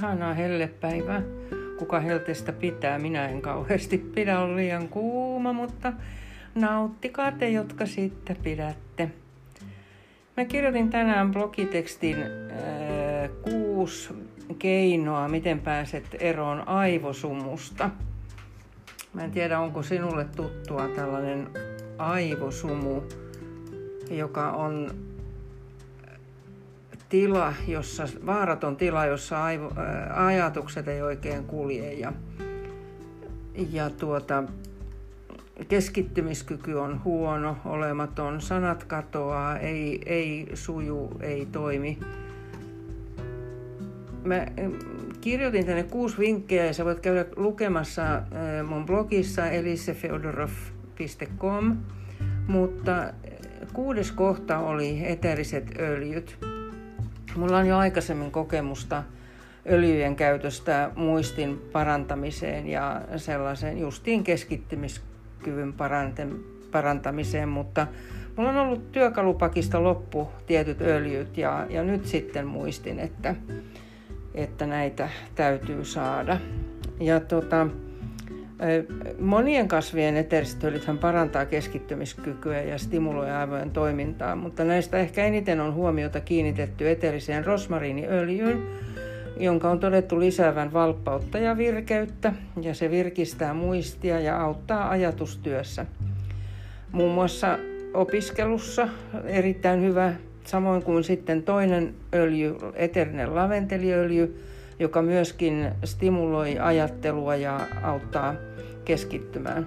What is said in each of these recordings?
ihanaa hellepäivää. Kuka heltestä pitää? Minä en kauheasti pidä, on liian kuuma, mutta nauttikaa te, jotka sitten pidätte. Mä kirjoitin tänään blogitekstin äh, kuusi keinoa, miten pääset eroon aivosumusta. Mä en tiedä, onko sinulle tuttua tällainen aivosumu, joka on tila, jossa, vaaraton tila, jossa aivo, ää, ajatukset ei oikein kulje ja, ja tuota, keskittymiskyky on huono, olematon, sanat katoaa, ei, ei suju, ei toimi. Mä kirjoitin tänne kuusi vinkkiä ja sä voit käydä lukemassa mun blogissa elisefeodorov.com, mutta kuudes kohta oli eteriset öljyt. Mulla on jo aikaisemmin kokemusta öljyjen käytöstä muistin parantamiseen ja sellaisen justiin keskittymiskyvyn parantamiseen, mutta mulla on ollut työkalupakista loppu tietyt öljyt ja, ja nyt sitten muistin, että, että näitä täytyy saada. Ja tota, Monien kasvien eteristöölythän parantaa keskittymiskykyä ja stimuloi aivojen toimintaa, mutta näistä ehkä eniten on huomiota kiinnitetty eteriseen rosmariiniöljyyn, jonka on todettu lisäävän valppautta ja virkeyttä, ja se virkistää muistia ja auttaa ajatustyössä. Muun muassa opiskelussa erittäin hyvä, samoin kuin sitten toinen öljy, eterinen laventeliöljy, joka myöskin stimuloi ajattelua ja auttaa keskittymään.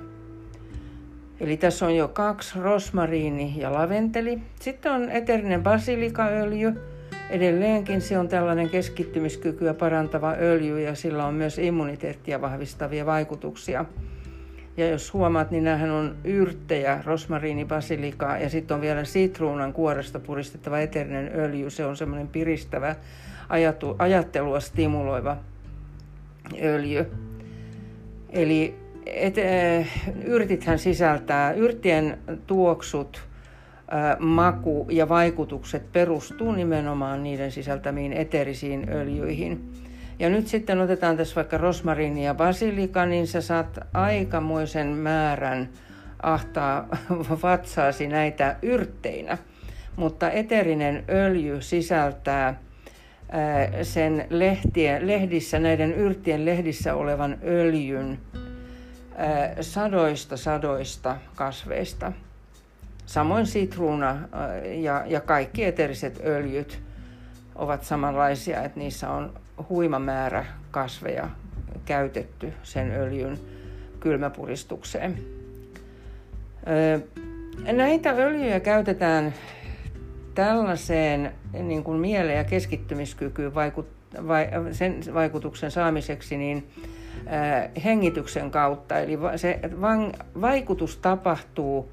Eli tässä on jo kaksi, rosmariini ja laventeli. Sitten on eterinen basilikaöljy. Edelleenkin se on tällainen keskittymiskykyä parantava öljy ja sillä on myös immuniteettia vahvistavia vaikutuksia. Ja jos huomaat, niin nämähän on yrttejä, rosmariini, basilika ja sitten on vielä sitruunan kuoresta puristettava eterinen öljy. Se on semmoinen piristävä, ajatu, ajattelua stimuloiva öljy. Eli et, äh, yrtithän sisältää, yrttien tuoksut, äh, maku ja vaikutukset perustuu nimenomaan niiden sisältämiin eterisiin öljyihin. Ja nyt sitten otetaan tässä vaikka rosmariini ja basilika, niin sä saat aikamoisen määrän ahtaa vatsaasi näitä yrtteinä. Mutta eterinen öljy sisältää sen lehtien, lehdissä, näiden yrttien lehdissä olevan öljyn sadoista sadoista kasveista. Samoin sitruuna ja, ja kaikki eteriset öljyt ovat samanlaisia, että niissä on huima määrä kasveja käytetty sen öljyn kylmäpuristukseen. Näitä öljyjä käytetään tällaiseen niin kuin mieleen ja keskittymiskykyyn vaikut, vai, sen vaikutuksen saamiseksi niin hengityksen kautta. Eli se vaikutus tapahtuu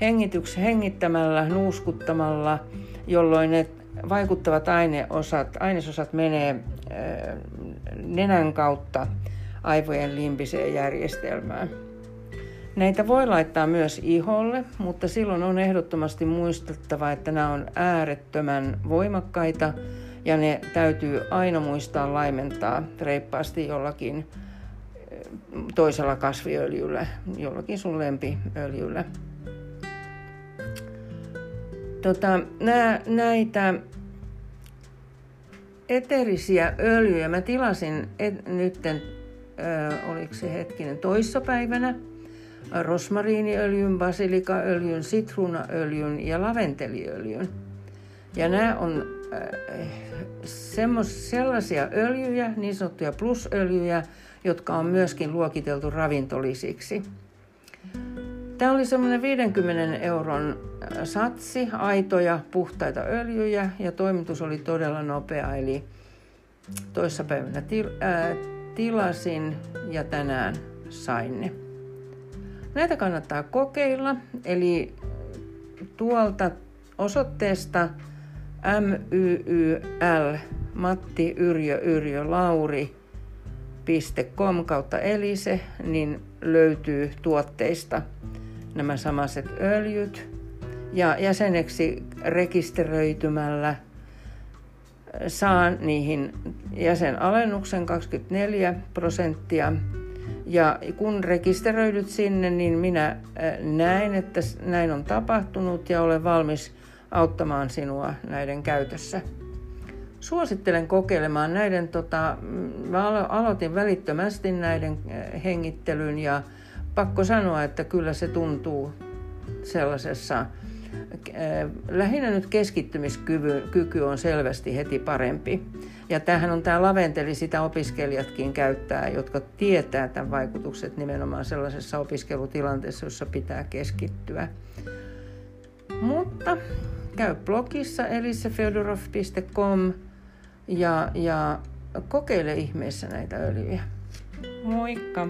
hengityksen hengittämällä, nuuskuttamalla, jolloin ne vaikuttavat aineosat, ainesosat menee nenän kautta aivojen limbiseen järjestelmään. Näitä voi laittaa myös iholle, mutta silloin on ehdottomasti muistettava, että nämä on äärettömän voimakkaita ja ne täytyy aina muistaa laimentaa reippaasti jollakin toisella kasviöljyllä, jollakin sun lempiöljyllä. Tota, nää, näitä eterisiä öljyjä mä tilasin et, nytten, ö, oliko se hetkinen, toissapäivänä – rosmariiniöljyn, basilikaöljyn, sitruunaöljyn ja laventeliöljyn. Ja nämä on äh, semmos, sellaisia öljyjä, niin sanottuja plusöljyjä, jotka on myöskin luokiteltu ravintolisiksi. Tämä oli semmoinen 50 euron äh, satsi, aitoja, puhtaita öljyjä ja toimitus oli todella nopea. Eli toissapäivänä til, äh, tilasin ja tänään sain ne. Näitä kannattaa kokeilla, eli tuolta osoitteesta myyl Matti Yrjö Yrjö Lauri .com kautta Elise, niin löytyy tuotteista nämä samaset öljyt. Ja jäseneksi rekisteröitymällä saan niihin jäsenalennuksen 24 prosenttia. Ja kun rekisteröidyt sinne, niin minä näen, että näin on tapahtunut ja olen valmis auttamaan sinua näiden käytössä. Suosittelen kokeilemaan näiden, tota, mä aloitin välittömästi näiden hengittelyn ja pakko sanoa, että kyllä se tuntuu sellaisessa Äh, lähinnä nyt keskittymiskyky on selvästi heti parempi. Ja tämähän on tämä laventeli, sitä opiskelijatkin käyttää, jotka tietää tämän vaikutukset nimenomaan sellaisessa opiskelutilanteessa, jossa pitää keskittyä. Mutta käy blogissa elisefedorov.com ja, ja kokeile ihmeessä näitä öljyjä. Moikka!